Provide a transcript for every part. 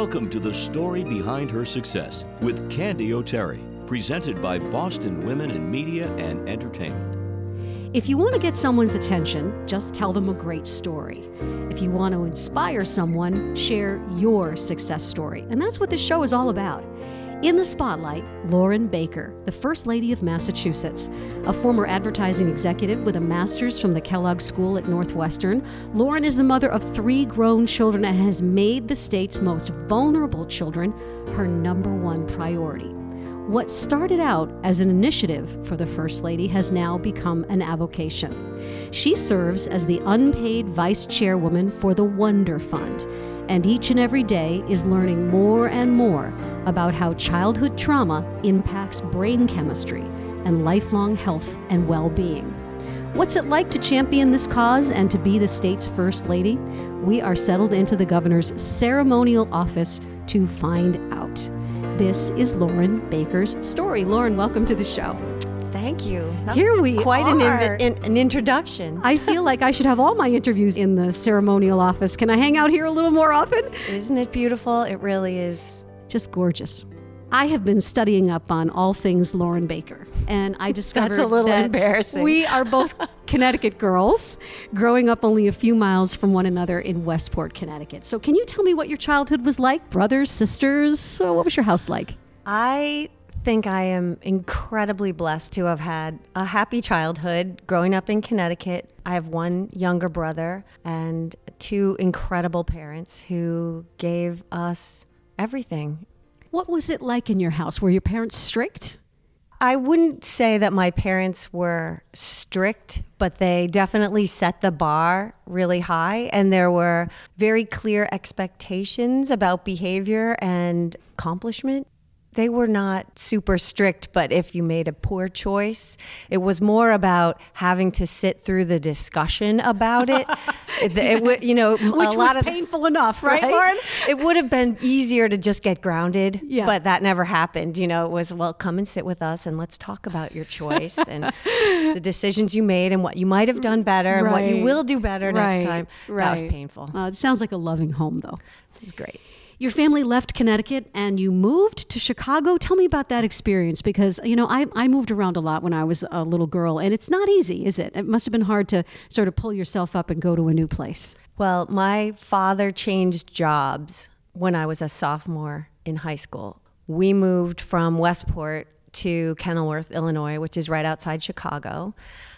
Welcome to the story behind her success with Candy O'Terry, presented by Boston Women in Media and Entertainment. If you want to get someone's attention, just tell them a great story. If you want to inspire someone, share your success story. And that's what this show is all about. In the spotlight, Lauren Baker, the First Lady of Massachusetts. A former advertising executive with a master's from the Kellogg School at Northwestern, Lauren is the mother of three grown children and has made the state's most vulnerable children her number one priority. What started out as an initiative for the First Lady has now become an avocation. She serves as the unpaid vice chairwoman for the Wonderfund and each and every day is learning more and more about how childhood trauma impacts brain chemistry and lifelong health and well being. What's it like to champion this cause and to be the state's First Lady? We are settled into the governor's ceremonial office to find out. This is Lauren Baker's story. Lauren, welcome to the show. Thank you. That Here we quite an, inv- in, an introduction. I feel like I should have all my interviews in the ceremonial office. Can I hang out here a little more often? Isn't it beautiful? It really is. Just gorgeous. I have been studying up on all things Lauren Baker, and I discovered That's a little that embarrassing. We are both Connecticut girls, growing up only a few miles from one another in Westport, Connecticut. So, can you tell me what your childhood was like? Brothers, sisters? So what was your house like? I think I am incredibly blessed to have had a happy childhood growing up in Connecticut. I have one younger brother and two incredible parents who gave us everything. What was it like in your house? Were your parents strict? I wouldn't say that my parents were strict, but they definitely set the bar really high. And there were very clear expectations about behavior and accomplishment they were not super strict, but if you made a poor choice, it was more about having to sit through the discussion about it. it, it would, you know, which a lot was of painful enough, right, right, Lauren? It would have been easier to just get grounded, yeah. but that never happened. You know, it was well, come and sit with us and let's talk about your choice and the decisions you made and what you might have done better and what you will do better right. next time. Right. That was painful. Uh, it sounds like a loving home, though. It's great. Your family left Connecticut and you moved to Chicago. Tell me about that experience because, you know, I, I moved around a lot when I was a little girl and it's not easy, is it? It must have been hard to sort of pull yourself up and go to a new place. Well, my father changed jobs when I was a sophomore in high school. We moved from Westport to Kenilworth, Illinois, which is right outside Chicago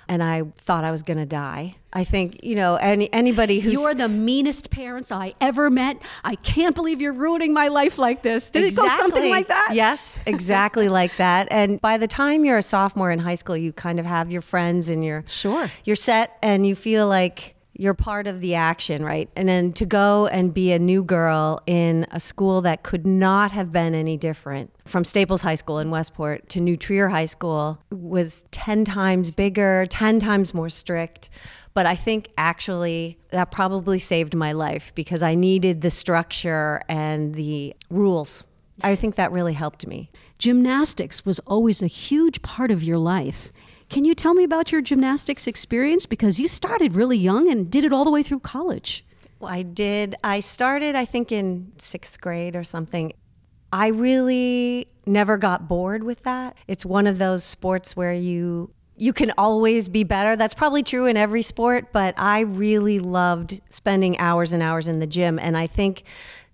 and I thought I was going to die. I think, you know, any anybody who's You're the meanest parents I ever met. I can't believe you're ruining my life like this. Did exactly. it go something like that? Yes, exactly like that. And by the time you're a sophomore in high school, you kind of have your friends and you're Sure. You're set and you feel like you're part of the action, right? And then to go and be a new girl in a school that could not have been any different from Staples High School in Westport to New Trier High School was 10 times bigger, 10 times more strict. But I think actually that probably saved my life because I needed the structure and the rules. I think that really helped me. Gymnastics was always a huge part of your life. Can you tell me about your gymnastics experience? Because you started really young and did it all the way through college. Well, I did. I started, I think, in sixth grade or something. I really never got bored with that. It's one of those sports where you you can always be better. That's probably true in every sport, but I really loved spending hours and hours in the gym and I think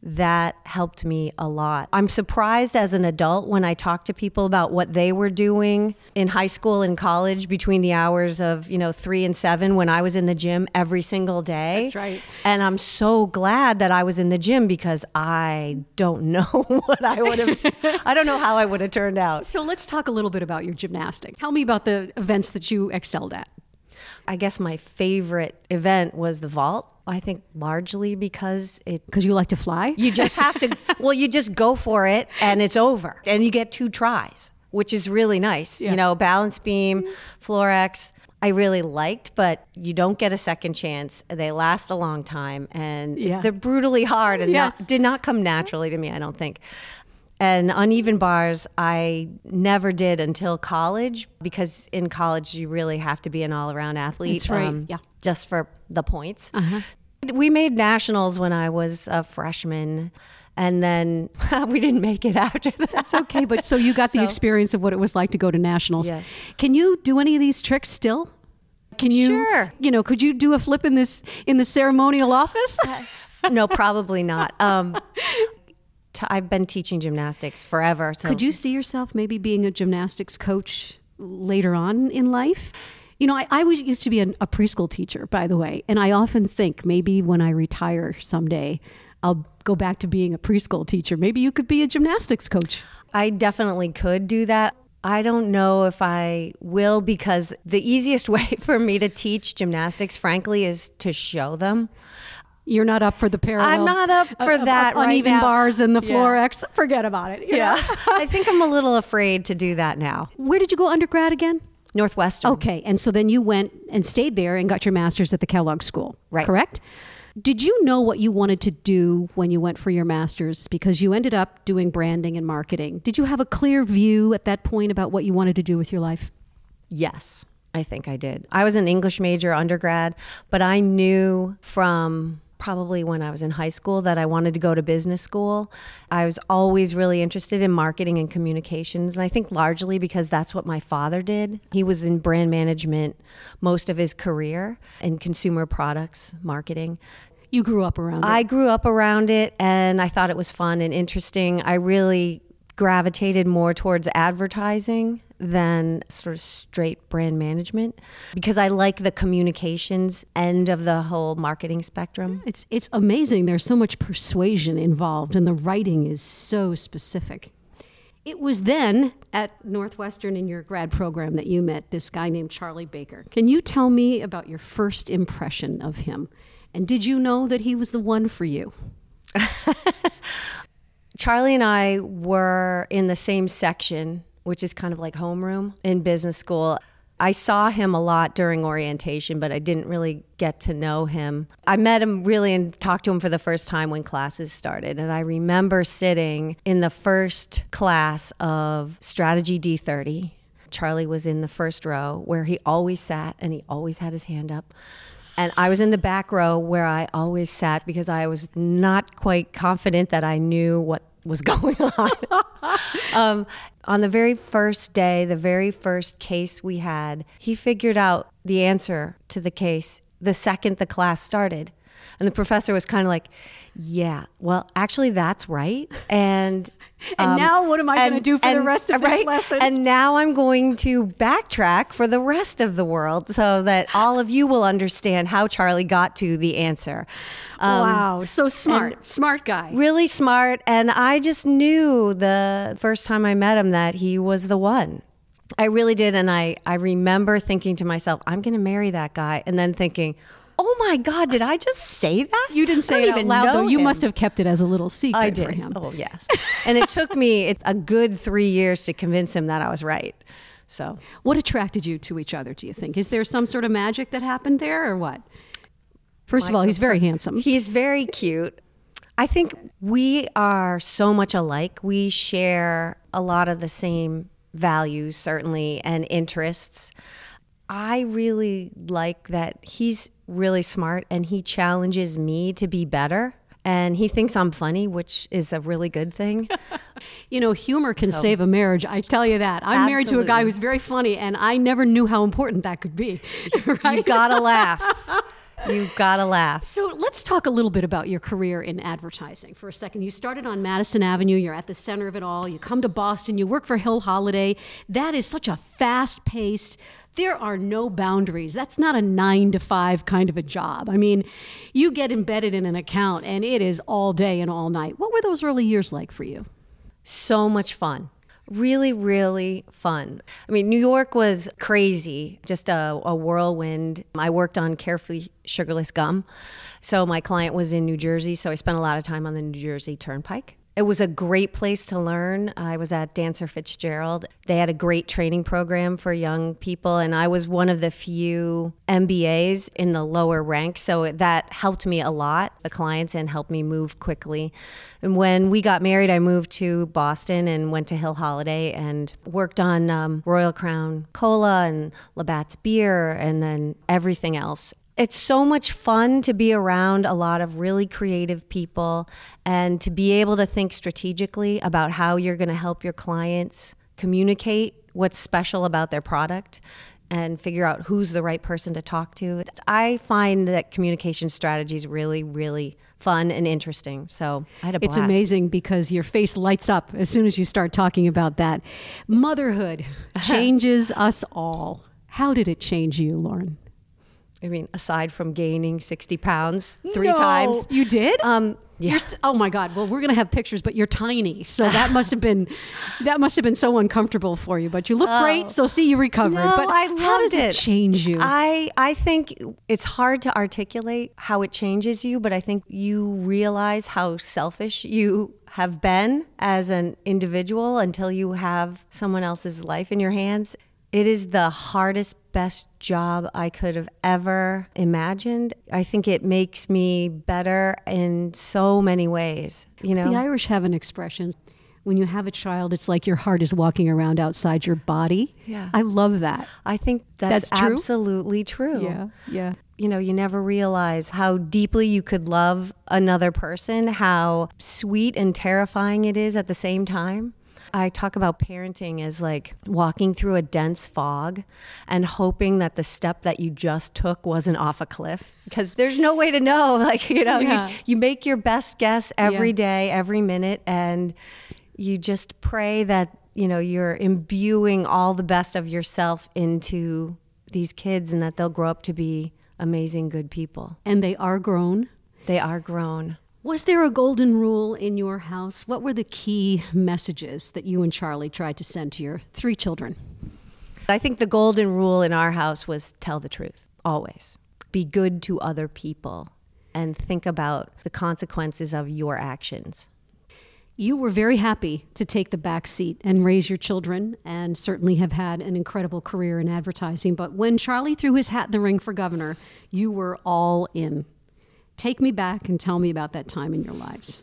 that helped me a lot. I'm surprised as an adult when I talk to people about what they were doing in high school and college between the hours of, you know, 3 and 7 when I was in the gym every single day. That's right. And I'm so glad that I was in the gym because I don't know what I would have I don't know how I would have turned out. So let's talk a little bit about your gymnastics. Tell me about the events that you excelled at. I guess my favorite event was the vault. I think largely because it because you like to fly. You just have to. well, you just go for it, and it's over, and you get two tries, which is really nice. Yeah. You know, balance beam, Florex. I really liked, but you don't get a second chance. They last a long time, and Yeah. they're brutally hard, and Yes. not, did not come naturally to me. I don't think. And uneven bars, I never did until college because in college you really have to be an all-around athlete. That's right, yeah. Just for the points. Uh-huh. We made nationals when I was a freshman, And then we didn't make it after that. That's okay, but so you got the So- experience of what it was like to go to nationals. Yes. Can you do any of these tricks still? Can you Sure. you know, could you do a flip in this in the ceremonial office? no, probably not. Um, t- I've been teaching gymnastics forever. So Could you see yourself maybe being a gymnastics coach later on in life? You know, I, I was used to be an, a preschool teacher, by the way, and I often think maybe when I retire someday, I'll go back to being a preschool teacher. Maybe you could be a gymnastics coach. I definitely could do that. I don't know if I will because the easiest way for me to teach gymnastics, frankly, is to show them. You're not up for the parallel. I'm not up for uh, uh, that right uneven now. bars and the Yeah. floor X. Forget about it. Yeah. I think I'm a little afraid to do that now. Where did you go undergrad again? Northwestern. Okay, and so then you went and stayed there and got your master's at the Kellogg School. Right. Correct? Did you know what you wanted to do when you went for your master's? Because you ended up doing branding and marketing. Did you have a clear view at that point about what you wanted to do with your life? Yes, I think I did. I was an English major undergrad, but I knew from probably when I was in high school that I wanted to go to business school. I was always really interested in marketing and communications, and I think largely because that's what my father did. He was in brand management most of his career and consumer products marketing. You grew up around it. I grew up around it and I thought it was fun and interesting. I really gravitated more towards advertising than sort of straight brand management because I like the communications end of the whole marketing spectrum. It's it's amazing. There's so much persuasion involved, and the writing is so specific. It was then at Northwestern in your grad program that you met this guy named Charlie Baker. Can you tell me about your first impression of him? And did you know that he was the one for you? Charlie and I were in the same section, which is kind of like homeroom in business school. I saw him a lot during orientation, but I didn't really get to know him. I met him really and talked to him for the first time when classes started. And I remember sitting in the first class of Strategy D30. Charlie was in the first row where he always sat and he always had his hand up. And I was in the back row where I always sat because I was not quite confident that I knew what was going on. um, on the very first day, the very first case we had, he figured out the answer to the case the second the class started. And the professor was kind of like, yeah, well, actually, that's right. And And now what am I gonna do for the rest of this lesson? And now I'm going to backtrack for the rest of the world so that all of you will understand how Charlie got to the answer. Um, wow, so smart, smart guy. Really smart. And I just knew the first time I met him that he was the one. I really did. And I, I remember thinking to myself, I'm going to marry that guy. And then thinking, oh my God, did I just say that? You didn't say it out loud, though. You him. must have kept it as a little secret I for did. him. Oh, yes. and it took me it- a good three years to convince him that I was right. So What attracted you to each other, do you think? Is there some sort of magic that happened there or what? First of all, he's very handsome. He's very cute. I think we are so much alike. We share a lot of the same values, certainly, and interests. I really like that he's really smart and he challenges me to be better. And he thinks I'm funny, which is a really good thing. You know, humor can save a marriage. I tell you that. I'm married to a guy who's very funny, and I never knew how important that could be. right? you gotta laugh. You gotta laugh. So let's talk a little bit about your career in advertising for a second. You started on Madison Avenue, you're at the center of it all. You come to Boston, you work for Hill Holliday. That is such a fast paced, there are no boundaries. That's not a nine to five kind of a job. I mean, you get embedded in an account and it is all day and all night. What were those early years like for you? so much fun. Really, really fun. I mean, New York was crazy, just a, a whirlwind. I worked on Carefree Sugarless Gum. So my client was in New Jersey, so I spent a lot of time on the New Jersey Turnpike. It was a great place to learn. I was at Dancer Fitzgerald. They had a great training program for young people, and I was one of the few MBAs in the lower ranks. So that helped me a lot, the clients, and helped me move quickly. And when we got married, I moved to Boston and went to Hill Holliday and worked on um, Royal Crown Cola and Labatt's beer and then everything else. It's so much fun to be around a lot of really creative people and to be able to think strategically about how you're going to help your clients communicate what's special about their product and figure out who's the right person to talk to. I find that communication strategy is really, really fun and interesting. So I had a blast. It's amazing because your face lights up as soon as you start talking about that. Motherhood changes us all. How did it change you, Lauren? I mean, aside from gaining 60 pounds three No, times. You did? Um, yeah. St- oh my God! Well, we're gonna have pictures, but you're tiny, so that must have been that must have been so uncomfortable for you. But you look great, so see you recovered. Oh. No, but I how does loved it it. change you? I I think it's hard to articulate how it changes you, but I think you realize how selfish you have been as an individual until you have someone else's life in your hands. It is the hardest, best job I could have ever imagined. I think it makes me better in so many ways. You know, the Irish have an expression. When you have a child, it's like your heart is walking around outside your body. Yeah. I love that. I think that's, That's true? absolutely true. yeah. you know, you never realize how deeply you could love another person, how sweet and terrifying it is at the same time. I talk about parenting as like walking through a dense fog and hoping that the step that you just took wasn't off a cliff because there's no way to know. Like, you know, Yeah. you, you make your best guess every Yeah. day, every minute, and you just pray that, you know, you're imbuing all the best of yourself into these kids and that they'll grow up to be amazing, good people. And they are grown. They are grown. Was there a golden rule in your house? What were the key messages that you and Charlie tried to send to your three children? I think the golden rule in our house was tell the truth, always. Be good to other people and think about the consequences of your actions. You were very happy to take the back seat and raise your children, and certainly have had an incredible career in advertising. But when Charlie threw his hat in the ring for governor, you were all in. Take me back and tell me about that time in your lives.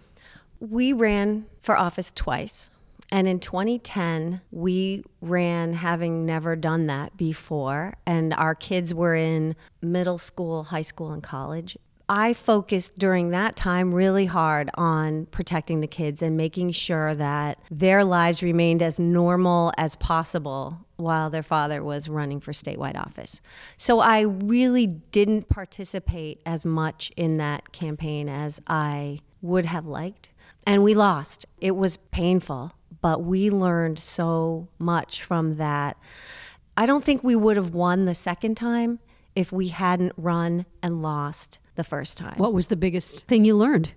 We ran for office twice. And in 2010, we ran having never done that before. And our kids were in middle school, high school, and college. I focused during that time really hard on protecting the kids and making sure that their lives remained as normal as possible while their father was running for statewide office. So I really didn't participate as much in that campaign as I would have liked. And we lost. It was painful, but we learned so much from that. I don't think we would have won the second time if we hadn't run and lost the first time. What was the biggest thing you learned?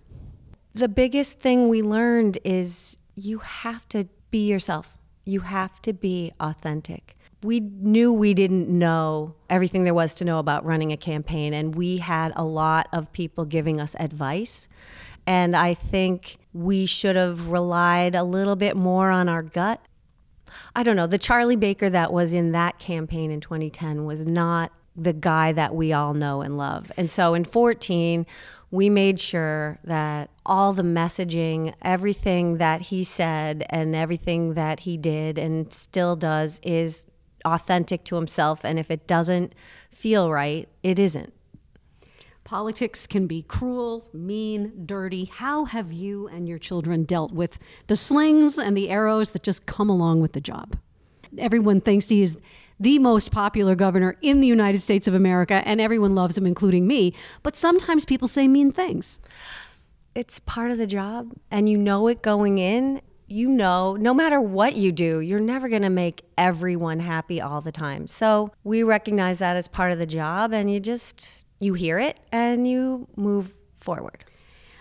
the biggest thing we learned is you have to be yourself. You have to be authentic. We knew we didn't know everything there was to know about running a campaign, and we had a lot of people giving us advice. And I think we should have relied a little bit more on our gut. I don't know. The Charlie Baker that was in that campaign in 2010 was not the guy that we all know and love. And so in 14, we made sure that all the messaging, everything that he said and everything that he did and still does is authentic to himself. And if it doesn't feel right, it isn't. Politics can be cruel, mean, dirty. How have you and your children dealt with the slings and the arrows that just come along with the job? Everyone thinks he is the most popular governor in the United States of America, and everyone loves him, including me. But sometimes people say mean things. It's part of the job and you know it going in you know no matter what you do you're never going to make everyone happy all the time so we recognize that as part of the job and you just you hear it and you move forward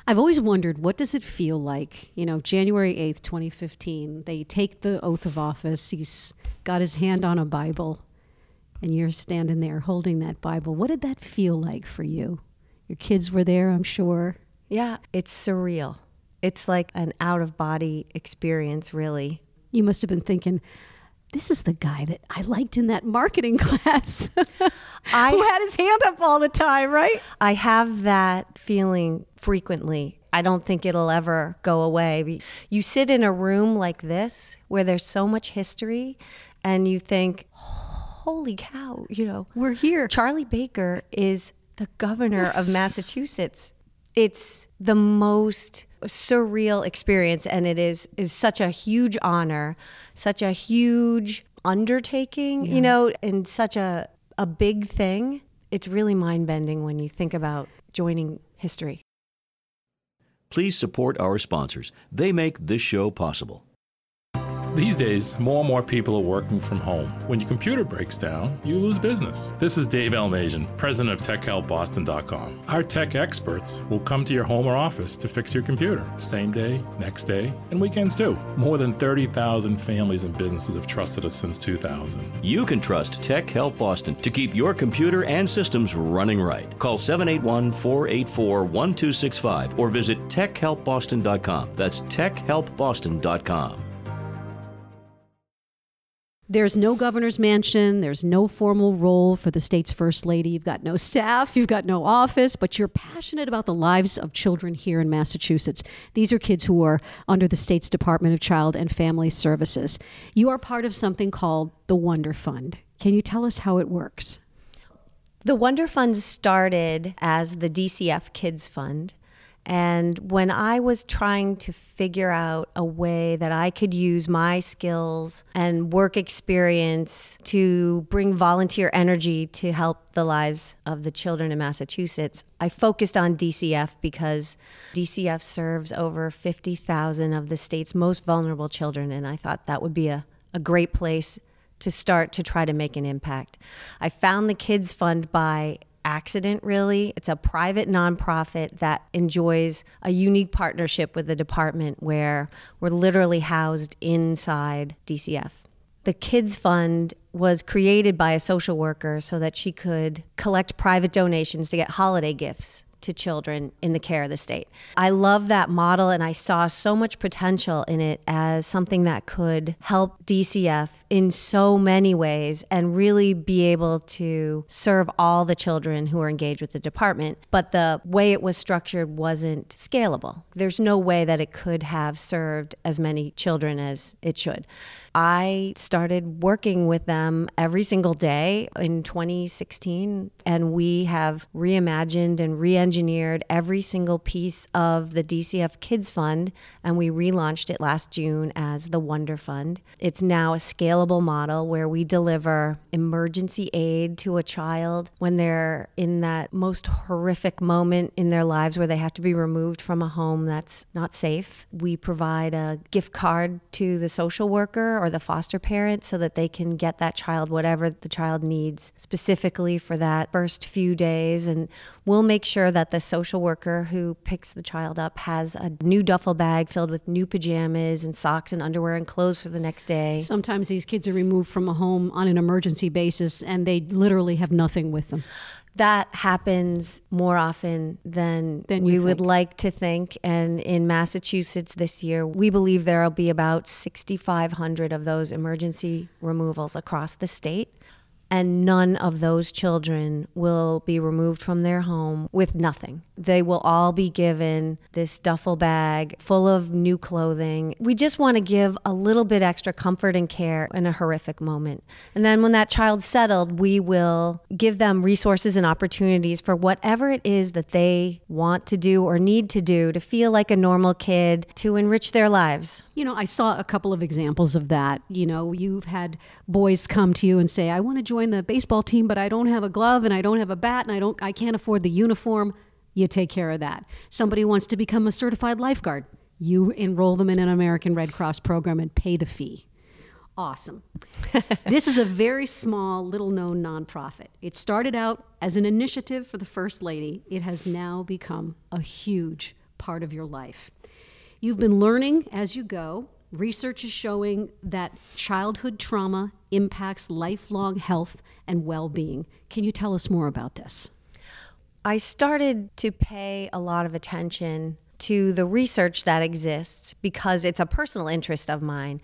I've always wondered what does it feel like? You know, January 8th, 2015, they take the oath of office. He's got his hand on a Bible and you're standing there holding that Bible. What did that feel like for you? Your kids were there, I'm sure. Yeah it's surreal it's like an out of body experience really You must have been thinking, this is the guy that I liked in that marketing class. I- Who had his hand up all the time, right? I have that feeling frequently. I don't think it'll ever go away. You sit in a room like this where there's so much history and you think, holy cow, you know, We're here. Charlie Baker is the governor of Massachusetts. It's the most surreal experience and it is is such a huge honor, such a huge undertaking, you know, and such a a big thing. It's really mind-bending when you think about joining history. Please support our sponsors. They make this show possible. These days, more and more people are working from home. When your computer breaks down, you lose business. This is Dave Elmasian, president of TechHelpBoston.com. Our tech experts will come to your home or office to fix your computer, same day, next day, and weekends too. More than 30,000 families and businesses have trusted us since 2000. You can trust Tech Help Boston to keep your computer and systems running right. Call 781 484 1265 or visit TechHelpBoston.com. That's TechHelpBoston.com. There's no governor's mansion. There's no formal role for the state's first lady. You've got no staff. You've got no office, but you're passionate about the lives of children here in Massachusetts. These are kids who are under the state's Department of Child and Family Services. You are part of something called the Wonderfund. Can you tell us how it works? The Wonderfund started as the DCF Kids Fund. And when I was trying to figure out a way that I could use my skills and work experience to bring volunteer energy to help the lives of the children in Massachusetts, I focused on DCF because DCF serves over 50,000 of the state's most vulnerable children. And I thought that would be a, a great place to start to try to make an impact. I found the Kids Fund by accident, really. It's a private nonprofit that enjoys a unique partnership with the department where we're literally housed inside DCF. The Kids Fund was created by a social worker so that she could collect private donations to get holiday gifts to children in the care of the state. I love that model and I saw so much potential in it as something that could help DCF in so many ways and really be able to serve all the children who are engaged with the department. But the way it was structured wasn't scalable. There's no way that it could have served as many children as it should. I started working with them every single day in 2016, and we have reimagined and re engineered every single piece of the DCF Kids Fund, and we relaunched it last June as the Wonderfund. It's now a scalable model where we deliver emergency aid to a child when they're in that most horrific moment in their lives where they have to be removed from a home that's not safe. We provide a gift card to the social worker or the foster parent so that they can get that child whatever the child needs specifically for that first few days. And we'll make sure that the social worker who picks the child up has a new duffel bag filled with new pajamas and socks and underwear and clothes for the next day. Sometimes these kids are removed from a home on an emergency basis and they literally have nothing with them. that happens more often than, Than we you would like to think. And in Massachusetts this year, we believe there will be about 6,500 of those emergency removals across the state. And none of those children will be removed from their home with nothing. They will all be given this duffel bag full of new clothing. We just want to give a little bit extra comfort and care in a horrific moment. And then when that child's settled, we will give them resources and opportunities for whatever it is that they want to do or need to do to feel like a normal kid to enrich their lives. You know, I saw a couple of examples of that. You know, you've had boys come to you and say, "I want to join the baseball team, but I don't have a glove and I don't have a bat and I don't I can't afford the uniform." You take care of that. Somebody wants to become a certified lifeguard. You enroll them in an American Red Cross program and pay the fee. Awesome. this is a very small, little known nonprofit. It started out as an initiative for the First Lady. It has now become a huge part of your life. You've been learning as you go. Research is showing that childhood trauma impacts lifelong health and well being. Can you tell us more about this? I started to pay a lot of attention to the research that exists because it's a personal interest of mine.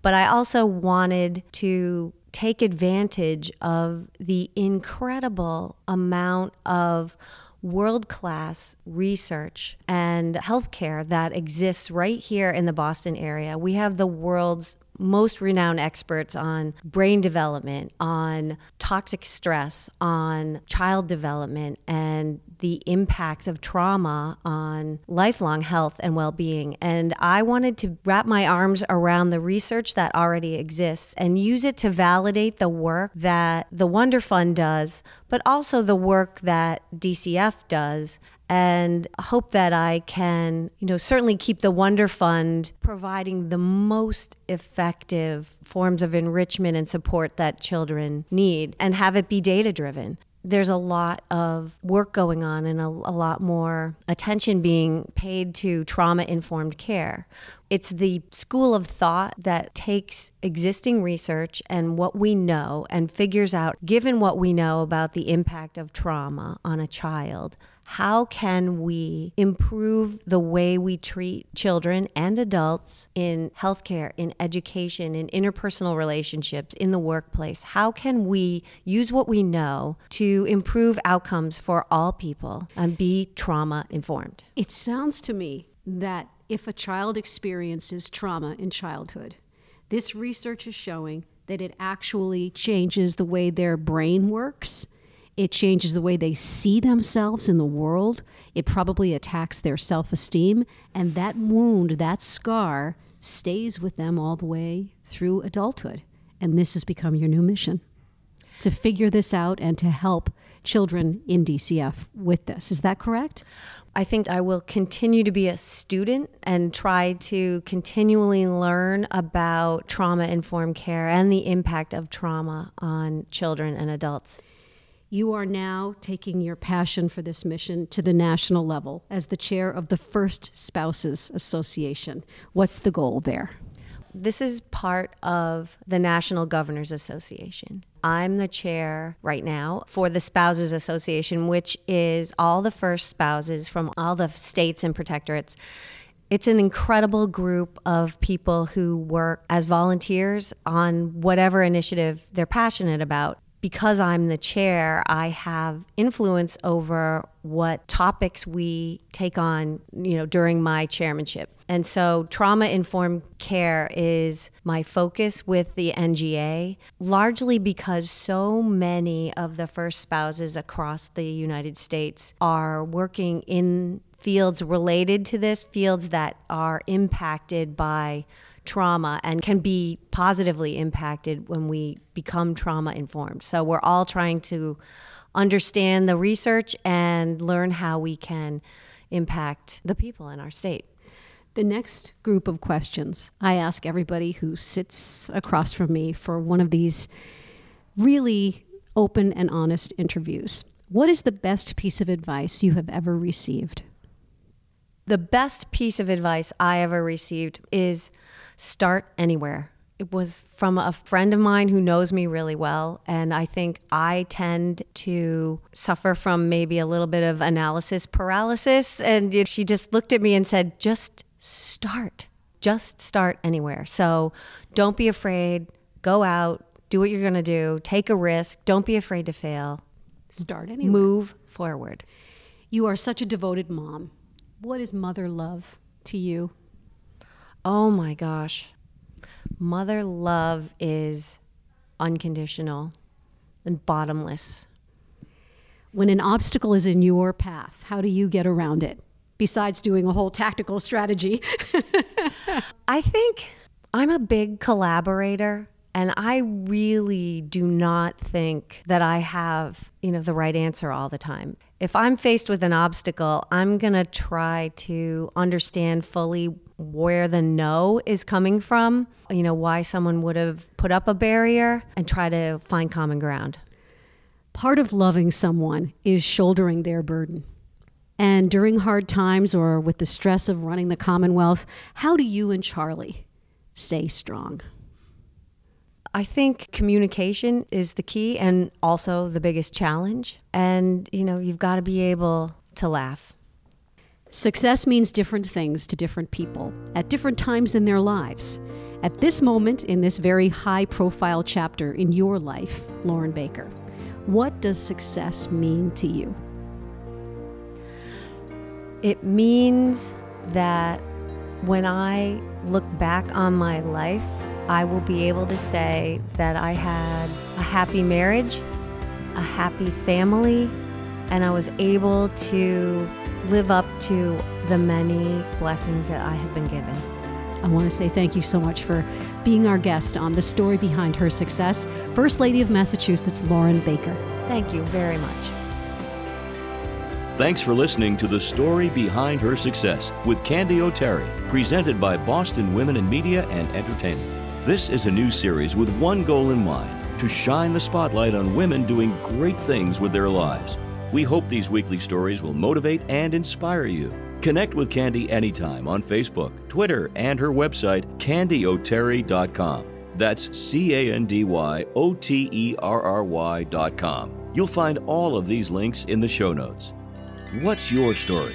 But I also wanted to take advantage of the incredible amount of world class research and healthcare that exists right here in the Boston area. We have the world's most renowned experts on brain development, on toxic stress, on child development, and the impacts of trauma on lifelong health and well being. And I wanted to wrap my arms around the research that already exists and use it to validate the work that the Wonderfund does, but also the work that DCF does and hope that I can, you know, certainly keep the Wonderfund providing the most effective forms of enrichment and support that children need and have it be data driven there's a lot of work going on and a, a lot more attention being paid to trauma informed care. It's the school of thought that takes existing research and what we know and figures out, given what we know about the impact of trauma on a child, how can we improve the way we treat children and adults in healthcare, in education, in interpersonal relationships, in the workplace? How can we use what we know to improve outcomes for all people and be trauma informed? It sounds to me that if a child experiences trauma in childhood, this research is showing that it actually changes the way their brain works it changes the way they see themselves in the world. It probably attacks their self esteem. And that wound, that scar, stays with them all the way through adulthood. And this has become your new mission to figure this out and to help children in DCF with this. Is that correct? I think I will continue to be a student and try to continually learn about trauma informed care and the impact of trauma on children and adults. You are now taking your passion for this mission to the national level as the chair of the First Spouses Association. What's the goal there? This is part of the National Governors Association. I'm the chair right now for the Spouses Association, which is all the first spouses from all the states and protectorates. It's an incredible group of people who work as volunteers on whatever initiative they're passionate about because I'm the chair, I have influence over what topics we take on, you know, during my chairmanship. And so trauma informed care is my focus with the NGA, largely because so many of the first spouses across the United States are working in fields related to this, fields that are impacted by trauma and can be positively impacted when we become trauma informed. So we're all trying to understand the research and learn how we can impact the people in our state. The next group of questions I ask everybody who sits across from me for one of these really open and honest interviews. What is the best piece of advice you have ever received? The best piece of advice I ever received is start anywhere. It was from a friend of mine who knows me really well. And I think I tend to suffer from maybe a little bit of analysis paralysis. And she just looked at me and said, just start. Just start anywhere. So don't be afraid. Go out, do what you're going to do, take a risk. Don't be afraid to fail. Start anywhere. Move forward. You are such a devoted mom. What is mother love to you? Oh my gosh. Mother love is unconditional and bottomless. When an obstacle is in your path, how do you get around it? Besides doing a whole tactical strategy. I think I'm a big collaborator and I really do not think that I have, you know, the right answer all the time. If I'm faced with an obstacle, I'm going to try to understand fully where the no is coming from, you know, why someone would have put up a barrier and try to find common ground. Part of loving someone is shouldering their burden. And during hard times or with the stress of running the Commonwealth, how do you and Charlie stay strong? I think communication is the key and also the biggest challenge. And, you know, you've got to be able to laugh. Success means different things to different people at different times in their lives. At this moment, in this very high profile chapter in your life, Lauren Baker, what does success mean to you? It means that when I look back on my life, I will be able to say that I had a happy marriage, a happy family, and I was able to live up to the many blessings that I have been given. I want to say thank you so much for being our guest on the story behind her success, First Lady of Massachusetts, Lauren Baker. Thank you very much. Thanks for listening to The Story Behind Her Success with Candy O'Terry, presented by Boston Women in Media and Entertainment. This is a new series with one goal in mind to shine the spotlight on women doing great things with their lives. We hope these weekly stories will motivate and inspire you. Connect with Candy anytime on Facebook, Twitter, and her website, candyoterry.com. That's C A N D Y O T E R R Y.com. You'll find all of these links in the show notes. What's your story?